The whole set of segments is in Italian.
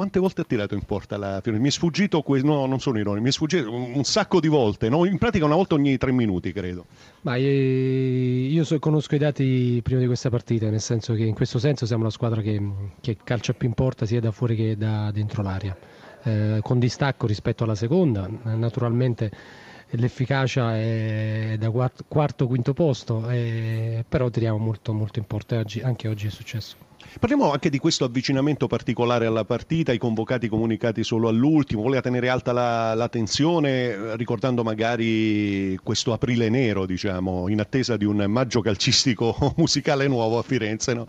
quante volte ha tirato in porta la Fiorentina? Mi è sfuggito, que- no, non sono ironico, mi è sfuggito un, un sacco di volte, no? in pratica una volta ogni tre minuti, credo. Ma io, io so, conosco i dati prima di questa partita, nel senso che in questo senso siamo la squadra che, che calcia più in porta sia da fuori che da dentro l'aria, eh, con distacco rispetto alla seconda. Naturalmente l'efficacia è da quarto, quinto posto, eh, però tiriamo molto, molto in porta e anche oggi è successo. Parliamo anche di questo avvicinamento particolare alla partita, i convocati comunicati solo all'ultimo, voleva tenere alta la, la tensione ricordando magari questo aprile nero, diciamo, in attesa di un maggio calcistico musicale nuovo a Firenze, no?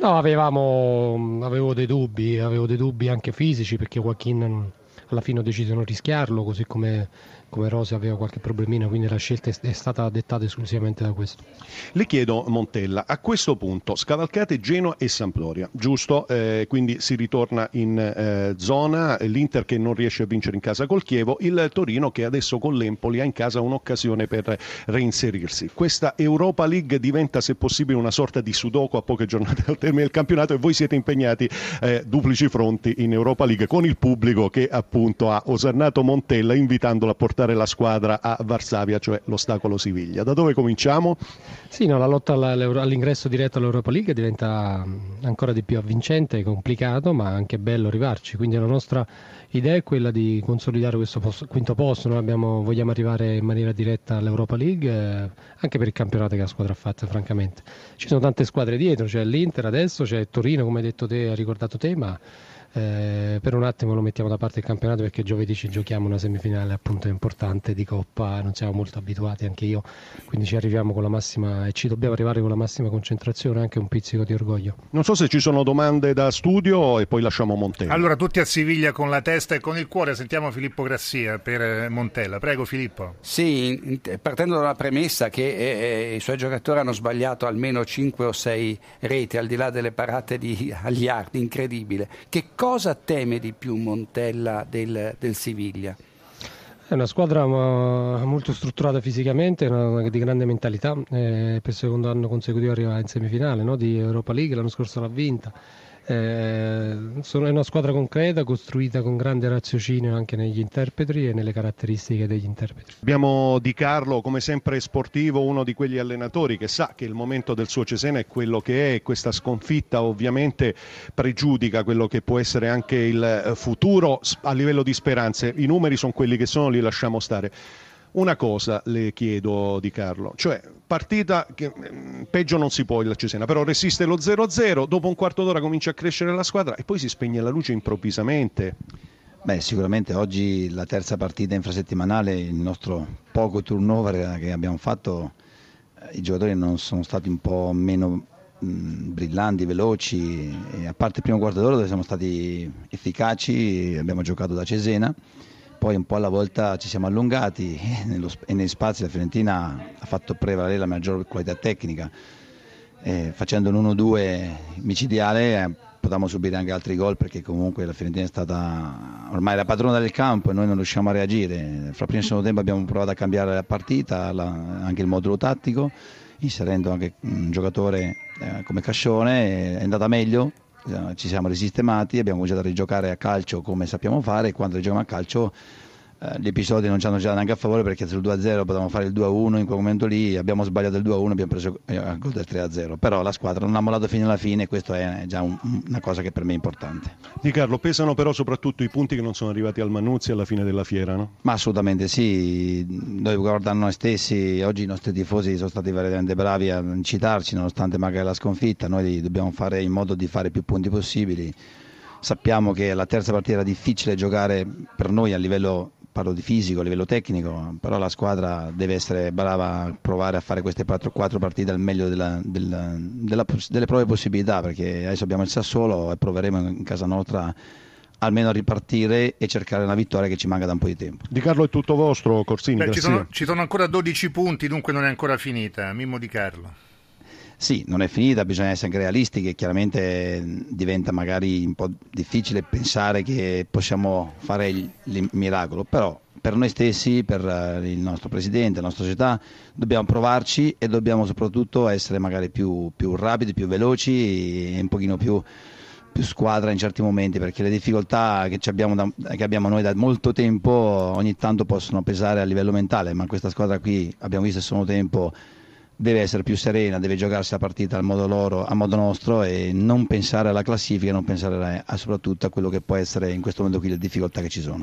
No, avevamo, avevo dei dubbi, avevo dei dubbi anche fisici perché Joaquin alla fine ho deciso di non rischiarlo, così come come Rose aveva qualche problemino, quindi la scelta è stata dettata esclusivamente da questo. Le chiedo, Montella, a questo punto scavalcate Genoa e Sampdoria, giusto? Eh, quindi si ritorna in eh, zona, l'Inter che non riesce a vincere in casa col Chievo, il Torino che adesso con l'Empoli ha in casa un'occasione per reinserirsi. Questa Europa League diventa se possibile una sorta di sudoku a poche giornate dal termine del campionato e voi siete impegnati eh, duplici fronti in Europa League con il pubblico che appunto ha osannato Montella invitandolo a portare portare la squadra a Varsavia, cioè l'ostacolo Siviglia. Da dove cominciamo? Sì, no, la lotta all'ingresso diretto all'Europa League diventa mm, ancora di più avvincente, complicato, ma anche bello arrivarci. Quindi la nostra idea è quella di consolidare questo posto, quinto posto. Noi abbiamo, vogliamo arrivare in maniera diretta all'Europa League, eh, anche per il campionato che la squadra ha fatto, francamente. Ci sono tante squadre dietro, c'è l'Inter adesso, c'è Torino, come hai detto te, hai ricordato te, ma eh, per un attimo lo mettiamo da parte il campionato perché giovedì ci giochiamo una semifinale appunto importante di Coppa, non siamo molto abituati anche io, quindi ci arriviamo con la massima e ci dobbiamo arrivare con la massima concentrazione, anche un pizzico di orgoglio. Non so se ci sono domande da studio e poi lasciamo Montella. Allora tutti a Siviglia con la testa e con il cuore, sentiamo Filippo Grassia per eh, Montella. Prego Filippo. Sì, partendo dalla premessa che eh, eh, i suoi giocatori hanno sbagliato almeno 5 o 6 reti al di là delle parate di Agliardi, incredibile. Che cosa teme di più Montella del, del Siviglia? È una squadra molto strutturata fisicamente, di grande mentalità, eh, per il secondo anno consecutivo arriva in semifinale no? di Europa League, l'anno scorso l'ha vinta. Eh, sono, è una squadra concreta, costruita con grande raziocinio anche negli interpreti e nelle caratteristiche degli interpreti. Abbiamo Di Carlo, come sempre sportivo, uno di quegli allenatori che sa che il momento del suo Cesena è quello che è questa sconfitta ovviamente pregiudica quello che può essere anche il futuro a livello di speranze. I numeri sono quelli che sono, li lasciamo stare. Una cosa le chiedo di Carlo, cioè partita che mm, peggio non si può il Cesena, però resiste lo 0-0, dopo un quarto d'ora comincia a crescere la squadra e poi si spegne la luce improvvisamente. Beh, sicuramente oggi la terza partita infrasettimanale, il nostro poco turnover che abbiamo fatto, eh, i giocatori non sono stati un po' meno mm, brillanti, veloci, a parte il primo quarto d'ora dove siamo stati efficaci, abbiamo giocato da Cesena poi un po' alla volta ci siamo allungati e, nello, e negli spazi la Fiorentina ha fatto prevalere la maggior qualità tecnica. Eh, facendo un 1-2 micidiale eh, potevamo subire anche altri gol perché comunque la Fiorentina è stata ormai la padrona del campo e noi non riusciamo a reagire. Fra prima e secondo tempo abbiamo provato a cambiare la partita, la, anche il modulo tattico, inserendo anche un giocatore eh, come Cascione, è andata meglio, eh, ci siamo risistemati, abbiamo cominciato a rigiocare a calcio come sappiamo fare e quando rigiochiamo a calcio eh, gli episodi non ci hanno girato neanche a favore perché sul 2-0 potevamo fare il 2-1 in quel momento lì, abbiamo sbagliato il 2-1 abbiamo preso il eh, gol del 3-0, però la squadra non ha mollato fino alla fine e questo è già un, una cosa che per me è importante. Di Carlo, pesano però soprattutto i punti che non sono arrivati al Manuzzi alla fine della fiera, no? Ma assolutamente sì, noi guardando noi stessi, oggi i nostri tifosi sono stati veramente bravi a incitarci nonostante magari la sconfitta, noi dobbiamo fare in modo di fare più punti possibili sappiamo che la terza partita era difficile giocare per noi a livello parlo di fisico, a livello tecnico, però la squadra deve essere brava a provare a fare queste 4, 4 partite al meglio della, della, della, delle proprie possibilità, perché adesso abbiamo il Sassuolo e proveremo in casa nostra almeno a ripartire e cercare una vittoria che ci manca da un po' di tempo. Di Carlo è tutto vostro, Corsini. Beh, ci, sono, ci sono ancora 12 punti, dunque non è ancora finita. Mimmo Di Carlo. Sì, non è finita, bisogna essere anche realisti che chiaramente diventa magari un po' difficile pensare che possiamo fare il, il miracolo, però per noi stessi, per eh, il nostro presidente, la nostra società, dobbiamo provarci e dobbiamo soprattutto essere magari più, più rapidi, più veloci e un pochino più più squadra in certi momenti perché le difficoltà che abbiamo, da, che abbiamo, noi da molto tempo ogni tanto possono pesare a livello mentale, ma questa squadra qui abbiamo visto il secondo tempo deve essere più serena, deve giocarsi la partita al modo loro, a modo nostro e non pensare alla classifica, non pensare a, soprattutto a quello che può essere in questo momento qui le difficoltà che ci sono.